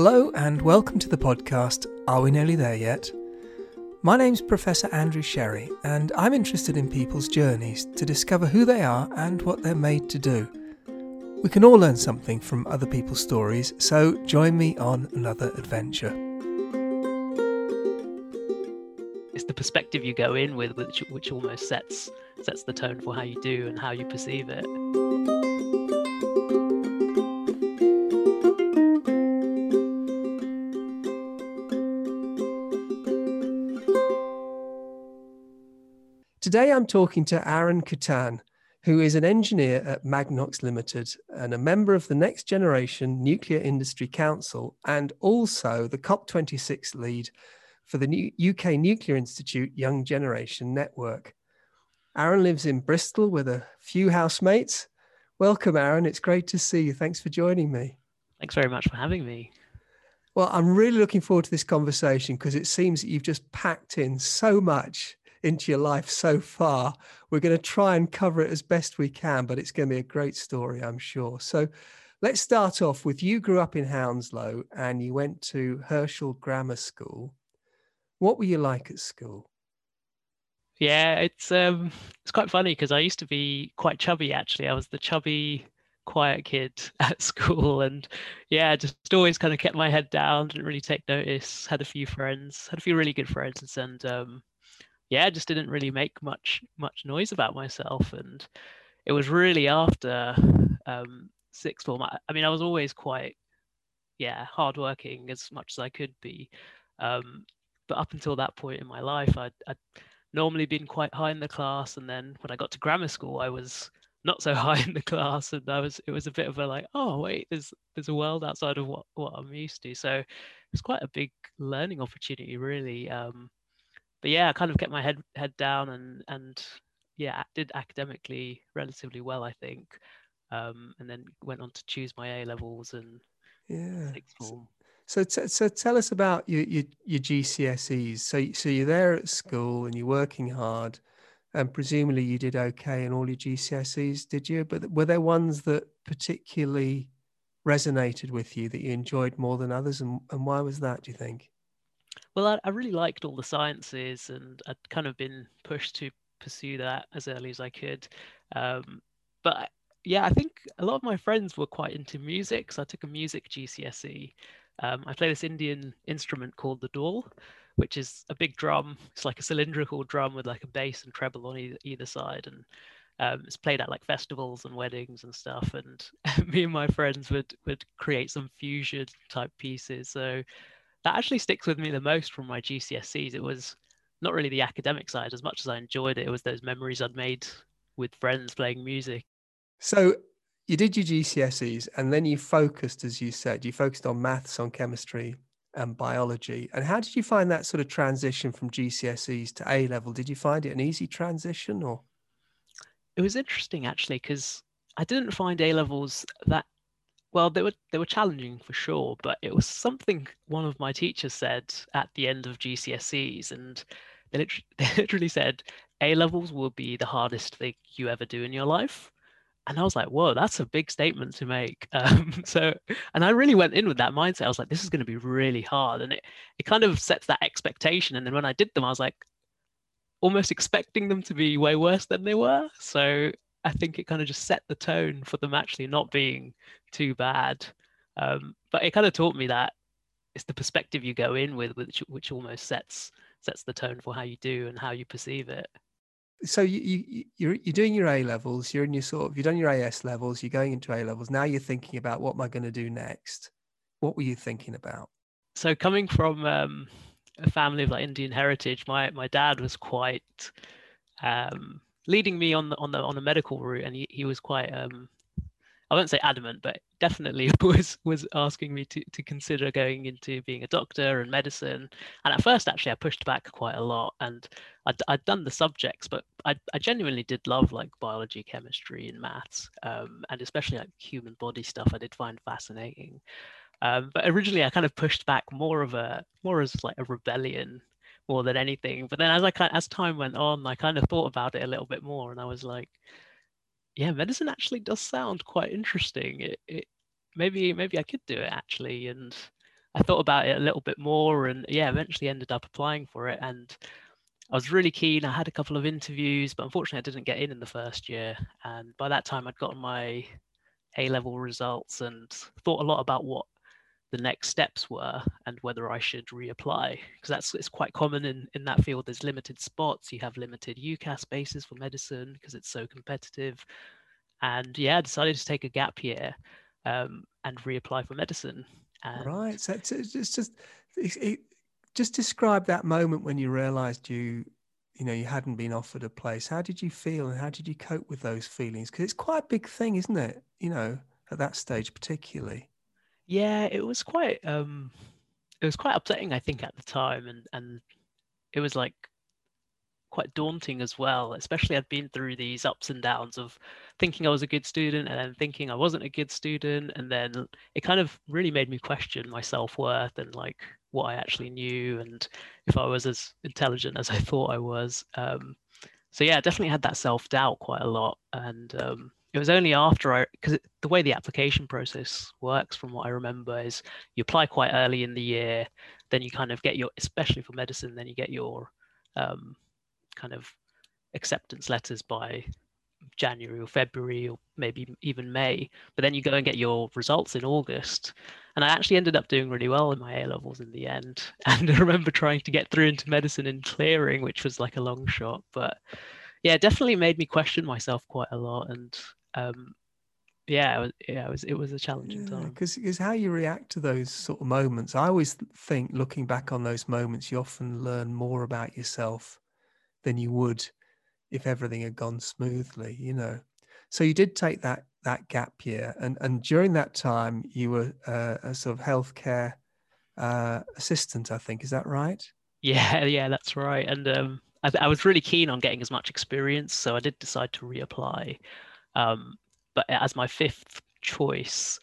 Hello, and welcome to the podcast Are We Nearly There Yet? My name's Professor Andrew Sherry, and I'm interested in people's journeys to discover who they are and what they're made to do. We can all learn something from other people's stories, so join me on another adventure. It's the perspective you go in with, which, which almost sets sets the tone for how you do and how you perceive it. Today I'm talking to Aaron Kutan, who is an engineer at Magnox Limited and a member of the Next Generation Nuclear Industry Council and also the COP26 lead for the UK Nuclear Institute Young Generation Network. Aaron lives in Bristol with a few housemates. Welcome, Aaron. It's great to see you. Thanks for joining me. Thanks very much for having me. Well, I'm really looking forward to this conversation because it seems that you've just packed in so much into your life so far. We're going to try and cover it as best we can, but it's going to be a great story, I'm sure. So let's start off with you grew up in Hounslow and you went to Herschel Grammar School. What were you like at school? Yeah, it's um it's quite funny because I used to be quite chubby actually. I was the chubby quiet kid at school and yeah just always kind of kept my head down didn't really take notice had a few friends had a few really good friends and um, yeah, just didn't really make much much noise about myself. And it was really after um, sixth form. I, I mean, I was always quite yeah hardworking as much as I could be. Um, but up until that point in my life, I'd, I'd, normally been quite high in the class, and then when I got to grammar school, I was not so high in the class, and I was it was a bit of a like, oh wait, there's there's a world outside of what what I'm used to. So it's quite a big learning opportunity, really. Um, but yeah, I kind of kept my head head down and and yeah, did academically relatively well, I think, um, and then went on to choose my A levels and yeah. So, so, so tell us about your, your your GCSEs. So so you're there at school and you're working hard, and presumably you did okay in all your GCSEs, did you? But were there ones that particularly resonated with you that you enjoyed more than others, and, and why was that? Do you think? Well, I, I really liked all the sciences, and I'd kind of been pushed to pursue that as early as I could. Um, but yeah, I think a lot of my friends were quite into music, so I took a music GCSE. Um, I play this Indian instrument called the dhol, which is a big drum. It's like a cylindrical drum with like a bass and treble on either, either side, and um, it's played at like festivals and weddings and stuff. And me and my friends would would create some fusion type pieces. So that actually sticks with me the most from my GCSEs. It was not really the academic side as much as I enjoyed it. It was those memories I'd made with friends playing music. So you did your GCSEs and then you focused, as you said, you focused on maths, on chemistry and biology. And how did you find that sort of transition from GCSEs to A level? Did you find it an easy transition or? It was interesting actually, because I didn't find A levels that well, they were they were challenging for sure, but it was something one of my teachers said at the end of GCSEs, and they literally, they literally said A levels will be the hardest thing you ever do in your life. And I was like, whoa, that's a big statement to make. Um, so, and I really went in with that mindset. I was like, this is going to be really hard. And it, it kind of sets that expectation. And then when I did them, I was like, almost expecting them to be way worse than they were. So I think it kind of just set the tone for them actually not being too bad. Um, but it kind of taught me that it's the perspective you go in with, which which almost sets sets the tone for how you do and how you perceive it. So you, you you're you're doing your A levels. You're in your sort of you've done your AS levels. You're going into A levels. Now you're thinking about what am I going to do next. What were you thinking about? So coming from um, a family of like Indian heritage, my my dad was quite um, leading me on the on the on the medical route, and he, he was quite um, I won't say adamant, but definitely was was asking me to to consider going into being a doctor and medicine. And at first, actually, I pushed back quite a lot, and I'd, I'd done the subjects, but I, I genuinely did love like biology, chemistry, and maths, um, and especially like human body stuff. I did find fascinating. Um, but originally, I kind of pushed back more of a more as like a rebellion more than anything. But then as I as time went on, I kind of thought about it a little bit more, and I was like, yeah, medicine actually does sound quite interesting. It, it maybe maybe I could do it actually, and I thought about it a little bit more and yeah, eventually ended up applying for it. And I was really keen. I had a couple of interviews, but unfortunately, I didn't get in in the first year. And by that time, I'd gotten my A level results and thought a lot about what the next steps were and whether I should reapply because that's it's quite common in in that field. There's limited spots. You have limited UCAS spaces for medicine because it's so competitive. And yeah, I decided to take a gap year um, and reapply for medicine. And right. So it's, it's just it, it, just describe that moment when you realised you you know you hadn't been offered a place. How did you feel and how did you cope with those feelings? Because it's quite a big thing, isn't it? You know, at that stage particularly. Yeah, it was quite um it was quite upsetting I think at the time and and it was like quite daunting as well, especially I'd been through these ups and downs of thinking I was a good student and then thinking I wasn't a good student and then it kind of really made me question my self-worth and like what I actually knew and if I was as intelligent as I thought I was. Um, so yeah, definitely had that self-doubt quite a lot and um, it was only after I, because the way the application process works, from what I remember, is you apply quite early in the year, then you kind of get your, especially for medicine, then you get your um, kind of acceptance letters by January or February or maybe even May. But then you go and get your results in August. And I actually ended up doing really well in my A levels in the end. And I remember trying to get through into medicine and clearing, which was like a long shot. But yeah, it definitely made me question myself quite a lot. And um, yeah, it was, yeah, it was it was a challenging yeah, time. Because because how you react to those sort of moments, I always think looking back on those moments, you often learn more about yourself than you would if everything had gone smoothly. You know, so you did take that that gap year, and and during that time, you were uh, a sort of healthcare uh, assistant. I think is that right? Yeah, yeah, that's right. And um, I, I was really keen on getting as much experience, so I did decide to reapply. Um, but as my fifth choice,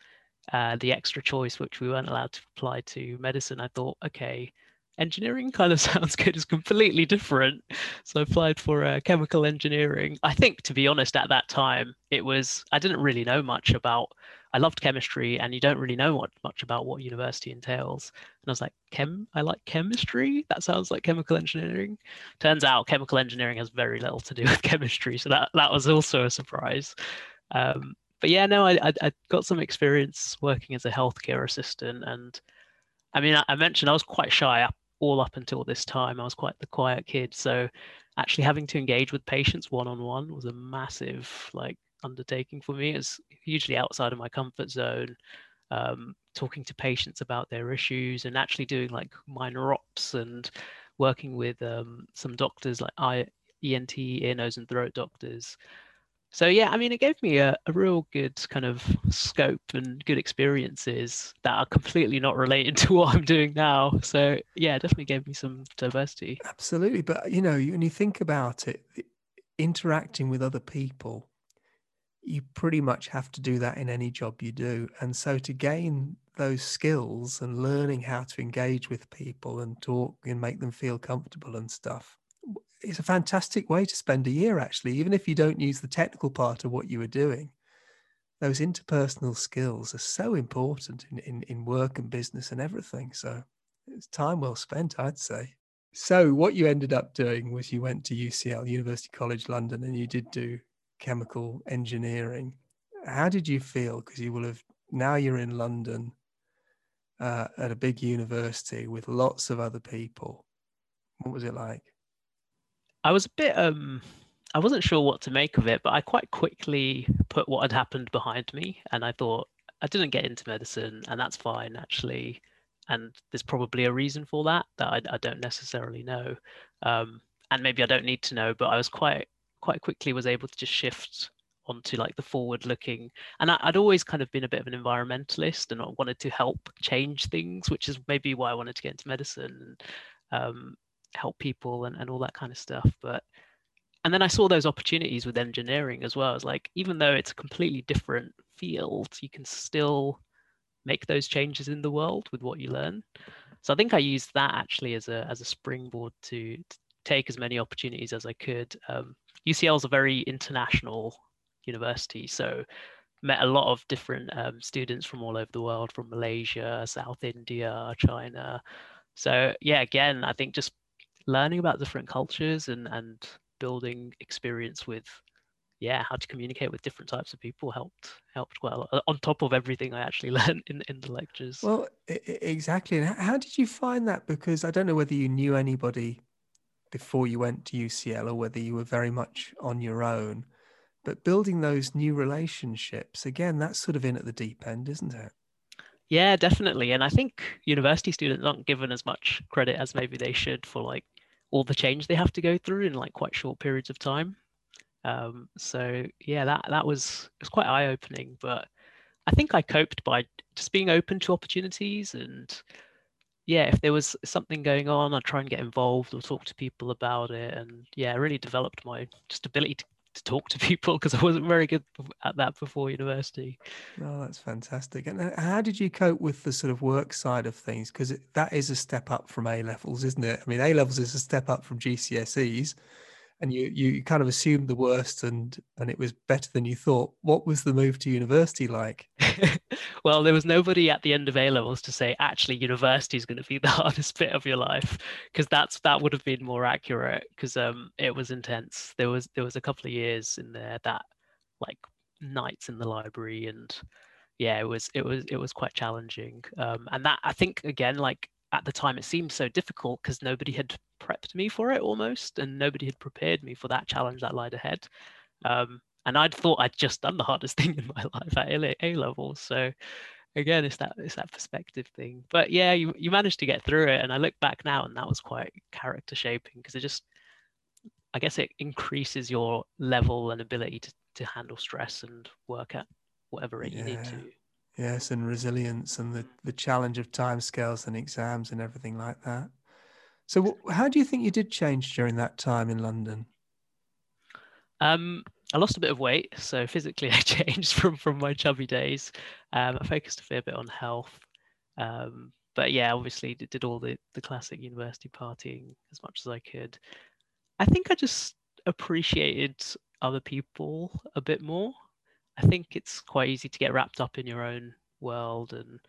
uh, the extra choice, which we weren't allowed to apply to medicine, I thought, okay, engineering kind of sounds good. It's completely different. So I applied for uh, chemical engineering. I think, to be honest, at that time, it was, I didn't really know much about I loved chemistry, and you don't really know what, much about what university entails. And I was like, chem, I like chemistry. That sounds like chemical engineering. Turns out chemical engineering has very little to do with chemistry, so that that was also a surprise. Um, but yeah, no, I, I, I got some experience working as a healthcare assistant, and I mean, I, I mentioned I was quite shy up all up until this time. I was quite the quiet kid, so actually having to engage with patients one on one was a massive like undertaking for me. It's hugely outside of my comfort zone. Um, talking to patients about their issues and actually doing like minor ops and working with um, some doctors like I, ENT, ear, nose, and throat doctors. So yeah, I mean, it gave me a, a real good kind of scope and good experiences that are completely not related to what I'm doing now. So yeah, definitely gave me some diversity. Absolutely, but you know, when you think about it, interacting with other people you pretty much have to do that in any job you do. And so to gain those skills and learning how to engage with people and talk and make them feel comfortable and stuff is a fantastic way to spend a year actually even if you don't use the technical part of what you were doing those interpersonal skills are so important in, in, in work and business and everything so it's time well spent i'd say so what you ended up doing was you went to ucl university college london and you did do chemical engineering. How did you feel? Because you will have now you're in London uh, at a big university with lots of other people. What was it like? I was a bit um I wasn't sure what to make of it, but I quite quickly put what had happened behind me and I thought I didn't get into medicine and that's fine actually. And there's probably a reason for that that I, I don't necessarily know. Um, and maybe I don't need to know, but I was quite quite quickly was able to just shift onto like the forward looking and I, would always kind of been a bit of an environmentalist and I wanted to help change things which is maybe why i wanted to get into medicine and um, help people and, and all that kind of stuff. But and then i saw those opportunities with engineering as well. As like even though it's a completely different field you can still make those changes in the world with what you learn. So i think i used that actually as a as a springboard to, to take as many opportunities as i could. Um, UCL is a very international university, so met a lot of different um, students from all over the world, from Malaysia, South India, China. So yeah, again, I think just learning about different cultures and and building experience with yeah how to communicate with different types of people helped helped well on top of everything i actually learned in, in the lectures. Well exactly. And how did you find that? Because i don't know whether you knew anybody before you went to ucl or whether you were very much on your own. But building those new relationships again that's sort of in at the deep end isn't it? Yeah definitely. And i think university students aren't given as much credit as maybe they should for like all the change they have to go through in like quite short periods of time. Um, so yeah, that that was it was quite eye opening, but I think I coped by just being open to opportunities and yeah, if there was something going on, I'd try and get involved or talk to people about it. And yeah, I really developed my just ability to, to talk to people because I wasn't very good at that before university. Oh, that's fantastic. And uh, how did you cope with the sort of work side of things? Because that is a step up from A levels, isn't it? I mean, A levels is a step up from GCSEs and you you kind of assumed the worst and and it was better than you thought. What was the move to university like? Well there was nobody at the end of a levels to say actually university is going to be the hardest bit of your life. Because that's that would have been more accurate because um it was intense. There was there was a couple of years in there that like nights in the library and yeah it was it was it was quite challenging. Um and that i think again like at the time it seemed so difficult because nobody had prepped me for it almost and nobody had prepared me for that challenge that lied ahead. Um, and i'd thought i'd just done the hardest thing in my life at a, a level. So again it's that it's that perspective thing. But yeah you, you managed to get through it and i look back now and that was quite character shaping because it just i guess it increases your level and ability to, to handle stress and work at whatever rate yeah. you need to Yes, and resilience and the, the challenge of timescales and exams and everything like that. So, how do you think you did change during that time in London? Um, I lost a bit of weight, so physically I changed from from my chubby days. Um, I focused a fair bit on health, um, but yeah, obviously did all the the classic university partying as much as I could. I think I just appreciated other people a bit more. I think it's quite easy to get wrapped up in your own world and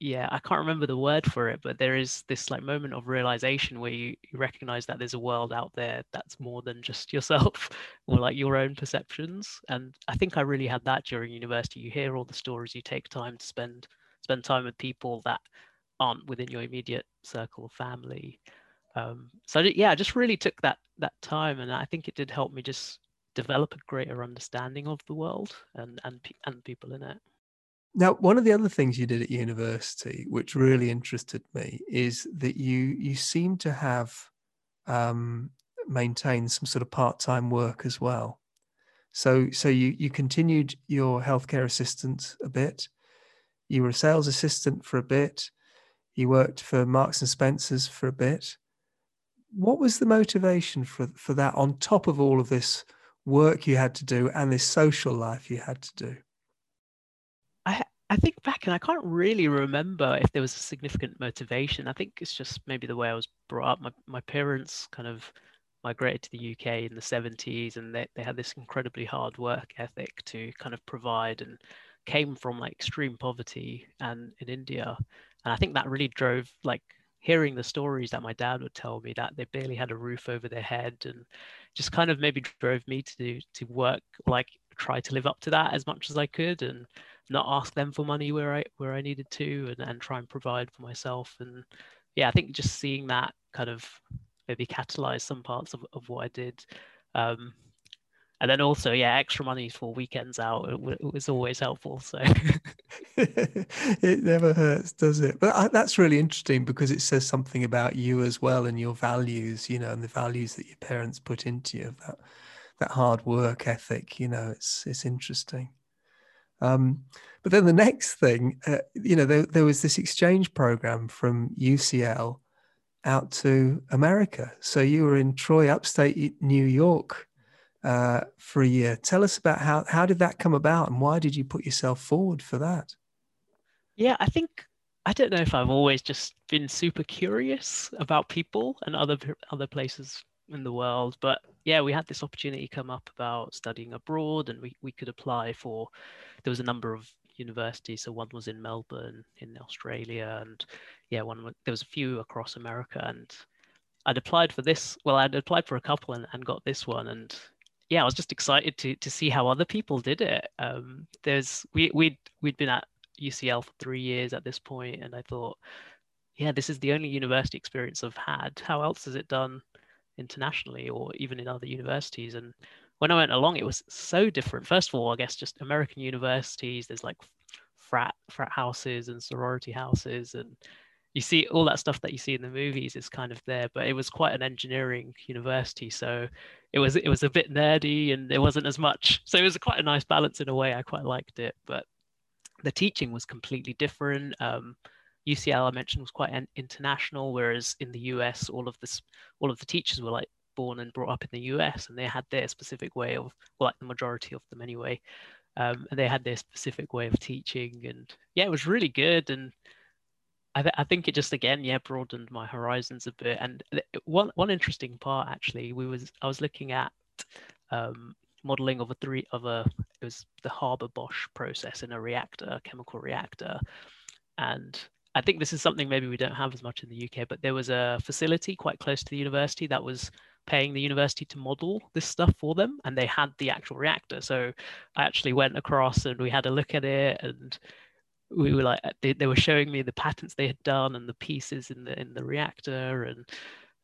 yeah, I can't remember the word for it, but there is this like moment of realization where you, you recognize that there's a world out there that's more than just yourself or like your own perceptions. And I think I really had that during university. You hear all the stories, you take time to spend spend time with people that aren't within your immediate circle of family. Um, so yeah, I just really took that that time, and I think it did help me just develop a greater understanding of the world and and and people in it. Now, one of the other things you did at university, which really interested me, is that you you seem to have um, maintained some sort of part time work as well. So so you you continued your healthcare assistant a bit. You were a sales assistant for a bit. You worked for Marks and Spencers for a bit. What was the motivation for for that on top of all of this work you had to do and this social life you had to do? I I think back and I can't really remember if there was a significant motivation. I think it's just maybe the way I was brought up. My my parents kind of migrated to the UK in the 70s and they, they had this incredibly hard work ethic to kind of provide and came from like extreme poverty and in India. And I think that really drove like hearing the stories that my dad would tell me that they barely had a roof over their head and just kind of maybe drove me to to work like try to live up to that as much as I could and not ask them for money where I where I needed to and, and try and provide for myself. And yeah I think just seeing that kind of maybe catalyze some parts of, of what I did um, and then also yeah extra money for weekends out it was always helpful so. It never hurts does it? But I, that's really interesting because it says something about you as well and your values you know and the values that your parents put into you that that hard work ethic you know it's it's interesting. Um, but then the next thing uh, you know there, there was this exchange program from ucl out to america. So you were in troy upstate new york uh, for a year. Tell us about how how did that come about, and why did you put yourself forward for that? Yeah, I think I don't know if I've always just been super curious about people and other other places in the world. But yeah, we had this opportunity come up about studying abroad, and we, we could apply for. There was a number of universities. So one was in Melbourne in Australia, and yeah, one there was a few across America. And I'd applied for this. Well, I'd applied for a couple and, and got this one, and yeah, I was just excited to to see how other people did it. Um, there's we we'd we'd been at UCL for three years at this point, and I thought, yeah, this is the only university experience I've had. How else is it done internationally or even in other universities? And when I went along, it was so different. First of all, I guess just American universities. There's like frat frat houses and sorority houses, and you see all that stuff that you see in the movies is kind of there. But it was quite an engineering university, so it was it was a bit nerdy and there wasn't as much. So it was quite a nice balance in a way. I quite liked it, but the teaching was completely different. Um, UCL I mentioned was quite an international, whereas in the US, all of this, all of the teachers were like born and brought up in the US, and they had their specific way of, well, like the majority of them anyway, um, and they had their specific way of teaching, and yeah, it was really good, and I, th- I think it just again, yeah, broadened my horizons a bit. And one one interesting part actually, we was I was looking at um, modeling of a three of a it was the Haber Bosch process in a reactor, a chemical reactor, and I think this is something maybe we don't have as much in the UK, but there was a facility quite close to the university that was paying the university to model this stuff for them, and they had the actual reactor. So I actually went across and we had a look at it, and we were like, they, they were showing me the patents they had done and the pieces in the in the reactor, and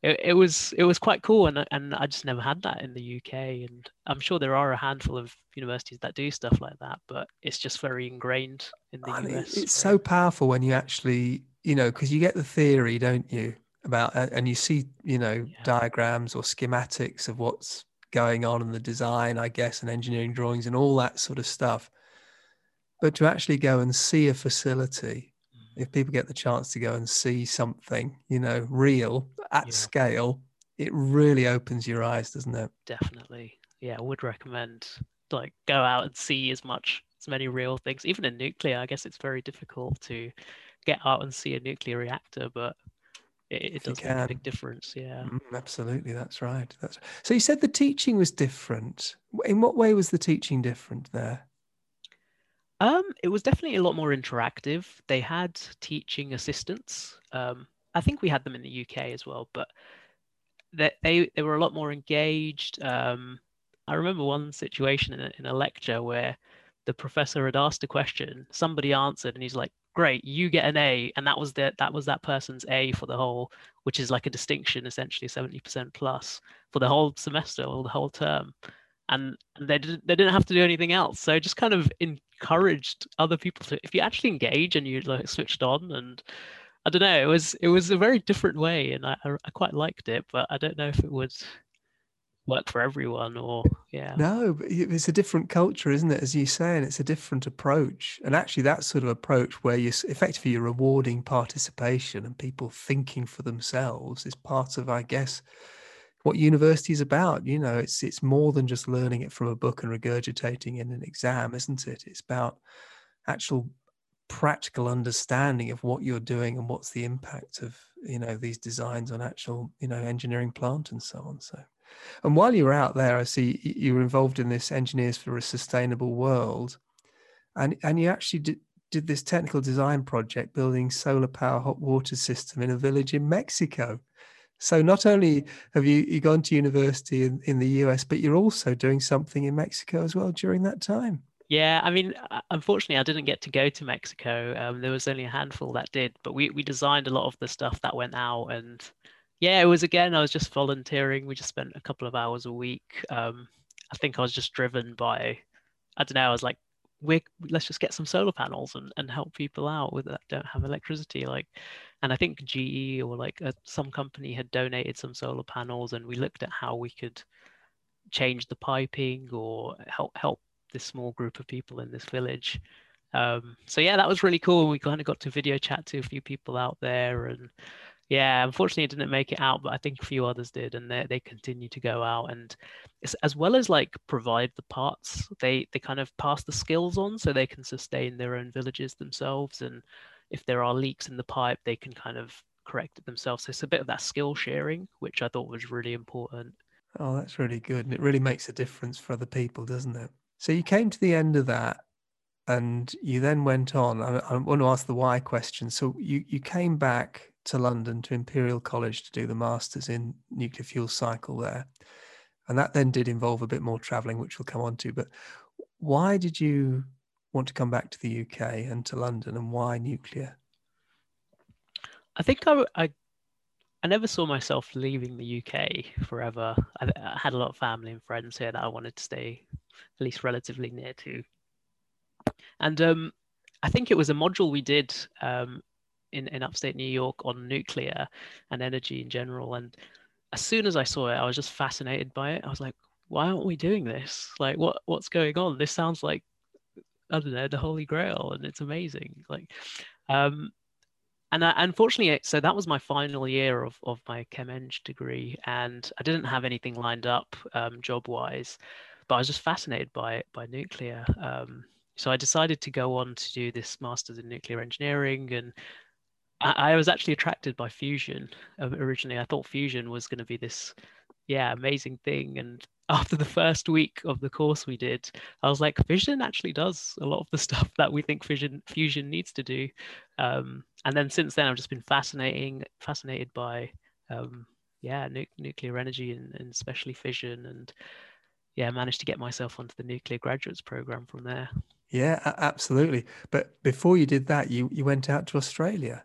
it, it was it was quite cool and and I just never had that in the UK and I'm sure there are a handful of universities that do stuff like that but it's just very ingrained in the I US. Mean, it's so powerful when you actually you know because you get the theory don't you about and you see you know yeah. diagrams or schematics of what's going on in the design I guess and engineering drawings and all that sort of stuff but to actually go and see a facility if people get the chance to go and see something, you know, real at yeah. scale, it really opens your eyes, doesn't it? Definitely. Yeah, I would recommend like go out and see as much as many real things. Even in nuclear, I guess it's very difficult to get out and see a nuclear reactor, but it, it does make a big difference. Yeah, mm, absolutely. That's right. That's so. You said the teaching was different. In what way was the teaching different there? Um, it was definitely a lot more interactive. They had teaching assistants. Um, I think we had them in the UK as well, but they they, they were a lot more engaged. Um, I remember one situation in a, in a lecture where the professor had asked a question, somebody answered, and he's like, "Great, you get an A," and that was that that was that person's A for the whole, which is like a distinction, essentially seventy percent plus for the whole semester or the whole term and they didn't they didn't have to do anything else so just kind of encouraged other people to if you actually engage and you like switched on and i don't know it was it was a very different way and i i quite liked it but i don't know if it would work for everyone or yeah. No but it's a different culture isn't it? As you say and it's a different approach. And actually that sort of approach where you're effectively you're rewarding participation and people thinking for themselves is part of i guess what university is about. You know, it's it's more than just learning it from a book and regurgitating in an exam, isn't it? It's about actual practical understanding of what you're doing and what's the impact of you know these designs on actual you know engineering plant and so on. So, and while you were out there, I see you were involved in this Engineers for a Sustainable World, and and you actually did did this technical design project building solar power hot water system in a village in Mexico. So not only have you, you gone to university in, in the US, but you're also doing something in Mexico as well during that time. Yeah, I mean, uh, unfortunately, I didn't get to go to Mexico. Um, there was only a handful that did, but we, we designed a lot of the stuff that went out. And yeah, it was again, I was just volunteering. We just spent a couple of hours a week. Um, I think I was just driven by, I don't know, I was like, we're, let's just get some solar panels and, and help people out with that don't have electricity. Like, and I think GE or like uh, some company had donated some solar panels, and we looked at how we could change the piping or help help this small group of people in this village. Um, so yeah, that was really cool. We kind of got to video chat to a few people out there, and yeah, unfortunately, it didn't make it out, but I think a few others did, and they they continue to go out and as well as like provide the parts, they they kind of pass the skills on so they can sustain their own villages themselves. And if there are leaks in the pipe, they can kind of corrected themselves. So it's a bit of that skill sharing, which I thought was really important. Oh, that's really good. And it really makes a difference for other people, doesn't it? So you came to the end of that and you then went on. I, I want to ask the why question. So you, you came back to London to Imperial College to do the Masters in Nuclear Fuel Cycle there. And that then did involve a bit more traveling, which we'll come on to. But why did you want to come back to the UK and to London and why nuclear? I think I, I, I never saw myself leaving the UK forever. I, I, had a lot of family and friends here that I wanted to stay at least relatively near to. And um, I think it was a module we did um, in, in upstate New York on nuclear and energy in general. And as soon as I saw it, I was just fascinated by it. I was like, why aren't we doing this? Like, what what's going on? This sounds like I don't know the Holy Grail, and it's amazing. Like, um, and I, unfortunately, so that was my final year of of my chem eng degree, and I didn't have anything lined up um, job wise, but I was just fascinated by by nuclear. Um, so I decided to go on to do this master's in nuclear engineering, and I, I was actually attracted by fusion um, originally. I thought fusion was going to be this, yeah, amazing thing. And after the first week of the course we did, I was like, fission actually does a lot of the stuff that we think fission fusion needs to do. Um, and then since then, I've just been fascinating, fascinated by, um, yeah, nu- nuclear energy and, and especially fission, and yeah, managed to get myself onto the nuclear graduates program from there. Yeah, absolutely. But before you did that, you you went out to Australia.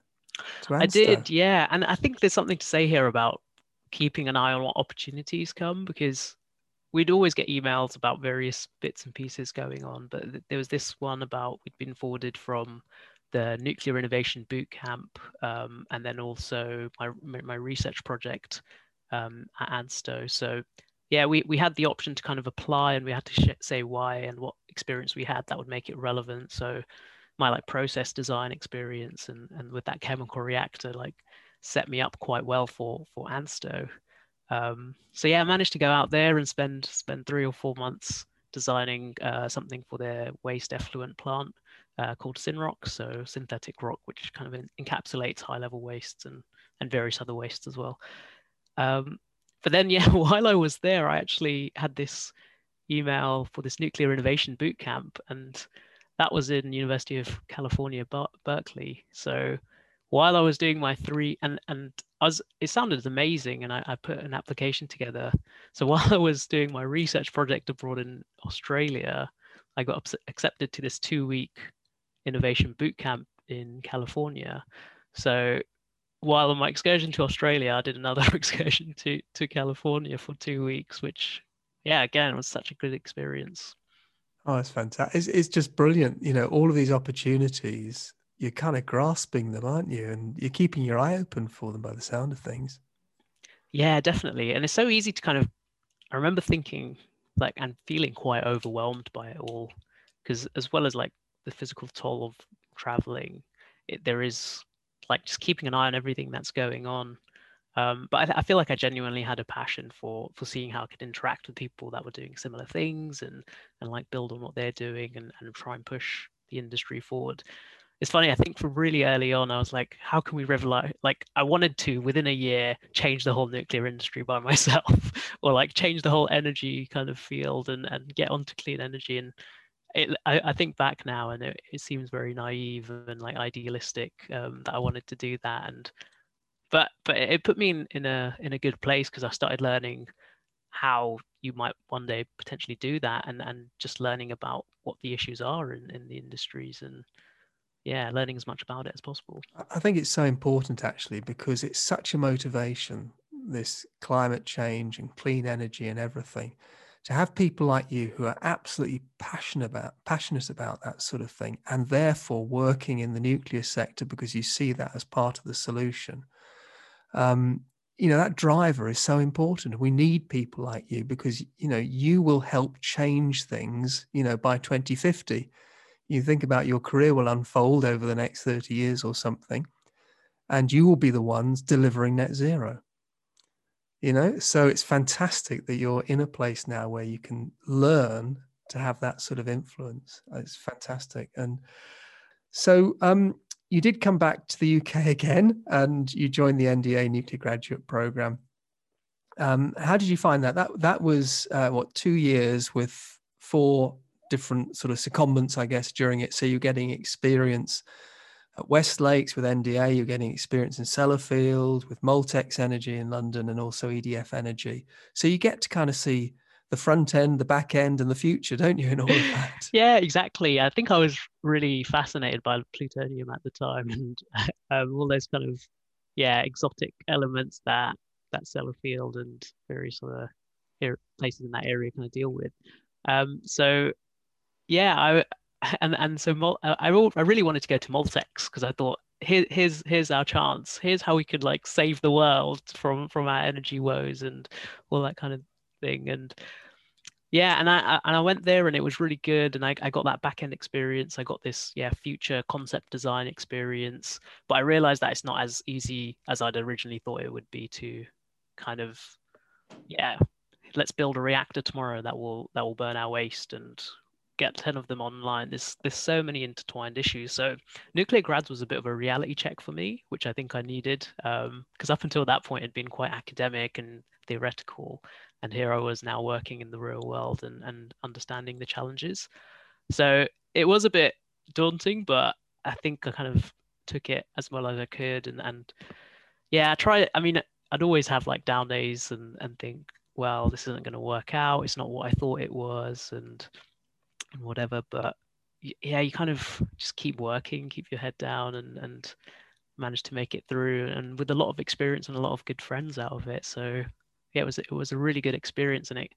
I did, yeah. And I think there's something to say here about keeping an eye on what opportunities come because we'd always get emails about various bits and pieces going on. But there was this one about we'd been forwarded from the Nuclear Innovation Boot Camp um, and then also my, my research project um, at ANSTO. So yeah, we, we had the option to kind of apply and we had to sh- say why and what experience we had that would make it relevant. So my like process design experience and and with that chemical reactor like set me up quite well for for Ansto. Um, so yeah, I managed to go out there and spend spend three or four months designing uh, something for their waste effluent plant uh, called Synroc, so synthetic rock, which kind of encapsulates high level wastes and and various other wastes as well. Um, but then yeah, while I was there, I actually had this email for this nuclear innovation boot camp and that was in University of California, Ber- Berkeley. So while I was doing my three, and and Was, it sounded amazing, and I, I put an application together. So while I was doing my research project abroad in Australia, I got accepted to this two-week innovation boot camp in California. So while on my excursion to Australia, I did another excursion to to California for two weeks, which yeah, again was such a good experience. Oh, it's fantastic. It's, it's just brilliant. You know, all of these opportunities, you're kind of grasping them, aren't you? And you're keeping your eye open for them by the sound of things. Yeah, definitely. And it's so easy to kind of, I remember thinking like, and feeling quite overwhelmed by it all. Because as well as like the physical toll of traveling, it, there is like just keeping an eye on everything that's going on um, but I, I, feel like I genuinely had a passion for for seeing how I could interact with people that were doing similar things and and like build on what they're doing and, and try and push the industry forward. It's funny, I think from really early on, I was like, how can we revolutionize? Like, I wanted to within a year change the whole nuclear industry by myself, or like change the whole energy kind of field and and get onto clean energy. And it, I, I think back now, and it, it seems very naive and like idealistic um, that I wanted to do that. And but but it put me in, in a in a good place because I started learning how you might one day potentially do that and and just learning about what the issues are in, in the industries and yeah learning as much about it as possible. I think it's so important actually because it's such a motivation this climate change and clean energy and everything to have people like you who are absolutely passionate about passionate about that sort of thing and therefore working in the nuclear sector because you see that as part of the solution. Um, you know that driver is so important. We need people like you because you know you will help change things you know by 2050 you think about your career will unfold over the next 30 years or something and you will be the ones delivering net zero you know so it's fantastic that you're in a place now where you can learn to have that sort of influence it's fantastic and so um you did come back to the UK again, and you joined the NDA Nuclear Graduate Program. Um, how did you find that? That that was uh, what two years with four different sort of secondments, I guess, during it. So you're getting experience at West Lakes with NDA, you're getting experience in Sellafield with Moltex Energy in London and also EDF Energy. So you get to kind of see the front end, the back end, and the future, don't you, In all of that? yeah, exactly. I think I was really fascinated by plutonium at the time and um, all those kind of yeah exotic elements that that Sellafield and various other places in that area kind of deal with. Um, so yeah, I and and so I I really wanted to go to Moltex because I thought here, here's here's our chance. Here's how we could like save the world from from our energy woes and all that kind of thing. And yeah, and I and I went there and it was really good. And I, I got that back end experience. I got this yeah future concept design experience. But I realized that it's not as easy as I'd originally thought it would be to kind of yeah let's build a reactor tomorrow that will that will burn our waste and get 10 of them online there's there's so many intertwined issues. So nuclear grads was a bit of a reality check for me which i think i needed because um, up until that point it had been quite academic and theoretical and here i was now working in the real world and, and understanding the challenges. So it was a bit daunting but i think i kind of took it as well as i could and and yeah i try i mean i'd always have like down days and and think well this isn't going to work out. It's not what i thought it was and and whatever. But yeah, you kind of just keep working, keep your head down, and and manage to make it through. And with a lot of experience and a lot of good friends out of it. So yeah, it was it was a really good experience, and it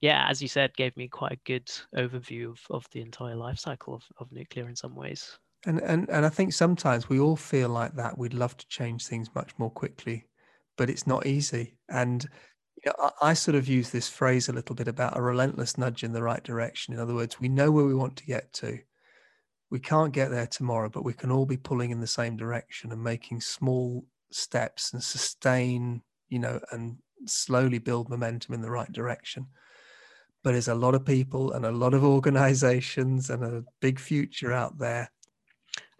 yeah, as you said, gave me quite a good overview of, of the entire life cycle of, of nuclear in some ways. And, and and I think sometimes we all feel like that. We'd love to change things much more quickly, but it's not easy. And I, I sort of use this phrase a little bit about a relentless nudge in the right direction. In other words, we know where we want to get to. We can't get there tomorrow, but we can all be pulling in the same direction and making small steps and sustain, you know, and slowly build momentum in the right direction. But there's a lot of people and a lot of organizations and a big future out there.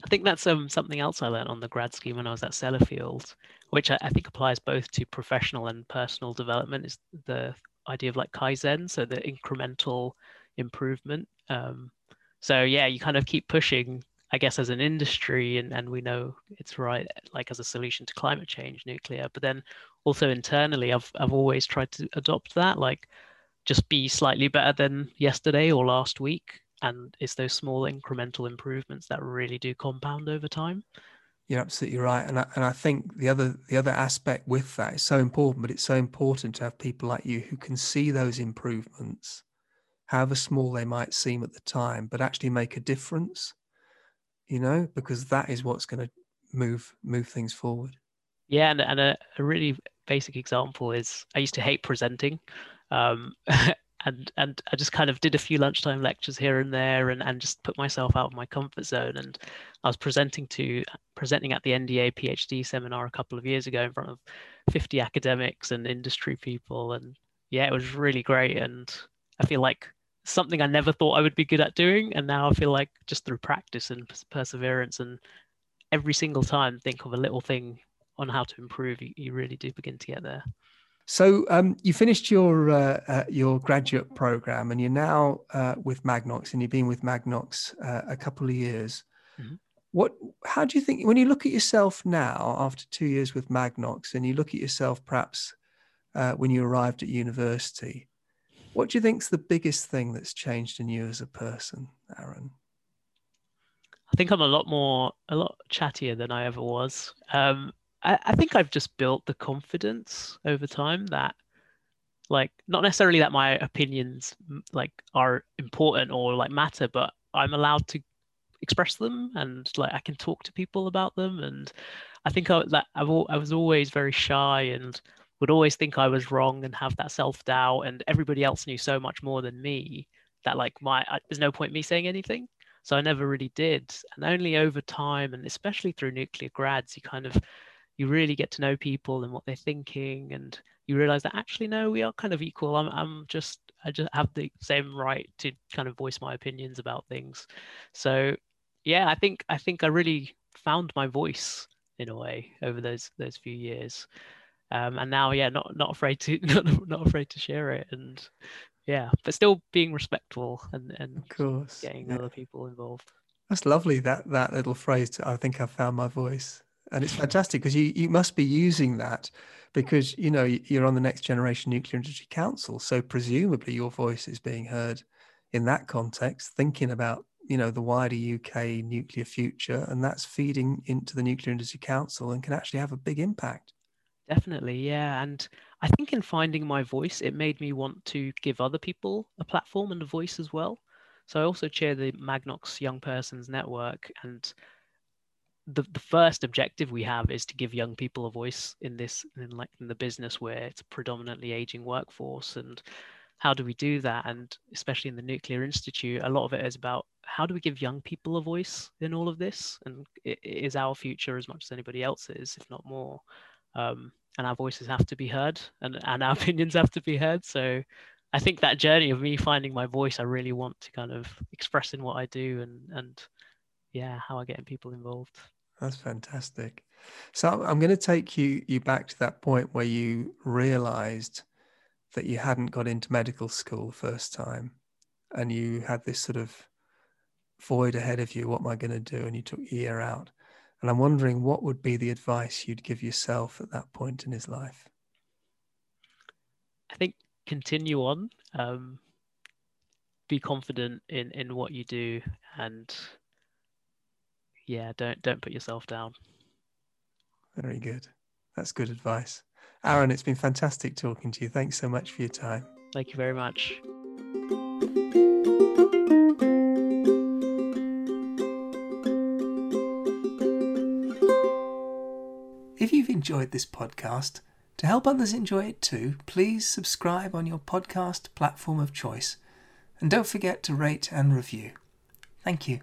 I think that's um, something else I learned on the grad scheme when I was at Sellafield which I, I think applies both to professional and personal development, is the idea of like kaizen, so the incremental improvement. Um, so yeah, you kind of keep pushing, I guess, as an industry, and, and we know it's right, like as a solution to climate change, nuclear. But then also internally, I've I've always tried to adopt that, like just be slightly better than yesterday or last week. And it's those small incremental improvements that really do compound over time. You're absolutely right, and I, and I think the other the other aspect with that is so important. But it's so important to have people like you who can see those improvements, however small they might seem at the time, but actually make a difference. You know, because that is what's going to move move things forward. Yeah, and, and a, a really basic example is I used to hate presenting. Um, and and I just kind of did a few lunchtime lectures here and there and, and just put myself out of my comfort zone. And I was presenting to presenting at the NDA PhD seminar a couple of years ago in front of 50 academics and industry people. And yeah, it was really great. And I feel like something I never thought I would be good at doing. And now I feel like just through practice and perseverance and every single time think of a little thing on how to improve, you, you really do begin to get there. So um, you finished your uh, uh, your graduate program, and you're now uh, with Magnox, and you've been with Magnox uh, a couple of years. Mm-hmm. What? How do you think when you look at yourself now, after two years with Magnox, and you look at yourself perhaps uh, when you arrived at university? What do you think is the biggest thing that's changed in you as a person, Aaron? I think I'm a lot more, a lot chattier than I ever was. Um, I, I think I've just built the confidence over time that like not necessarily that my opinions like are important or like matter but i'm allowed to express them and like i can talk to people about them. And i think I, that I've, I was always very shy and would always think i was wrong and have that self-doubt. And everybody else knew so much more than me that like my I, there's no point me saying anything. So i never really did. And only over time and especially through nuclear grads you kind of you really get to know people and what they're thinking and you realize that actually no we are kind of equal i'm, I'm just i just have the same right to kind of voice my opinions about things so yeah i think i think i really found my voice in a way over those those few years. Um, and now, yeah, not not afraid to not, not afraid to share it, and yeah, but still being respectful and and of course getting yeah. other people involved. That's lovely. That that little phrase. I think I found my voice, and it's fantastic because you you must be using that because you know you're on the next generation nuclear energy council, so presumably your voice is being heard in that context, thinking about you know the wider UK nuclear future, and that's feeding into the nuclear industry council and can actually have a big impact. Definitely, yeah. And I think in finding my voice, it made me want to give other people a platform and a voice as well. So I also chair the Magnox Young Persons Network, and the the first objective we have is to give young people a voice in this, in like in the business where it's predominantly aging workforce. And how do we do that? And especially in the Nuclear Institute, a lot of it is about how do we give young people a voice in all of this? And it is our future as much as anybody else's, if not more. Um, and our voices have to be heard, and and our opinions have to be heard. So I think that journey of me finding my voice, I really want to kind of express in what I do and and yeah, how I get people involved. That's fantastic. So I'm going to take you you back to that point where you realized that you hadn't got into medical school the first time and you had this sort of void ahead of you what am i going to do? And you took a year out. And i'm wondering what would be the advice you'd give yourself at that point in his life? I think continue on um, be confident in in what you do and yeah don't don't put yourself down. Very good. That's good advice. Aaron it's been fantastic talking to you. Thanks so much for your time. Thank you very much. If you've enjoyed this podcast to help others enjoy it too, please subscribe on your podcast platform of choice. And don't forget to rate and review. Thank you.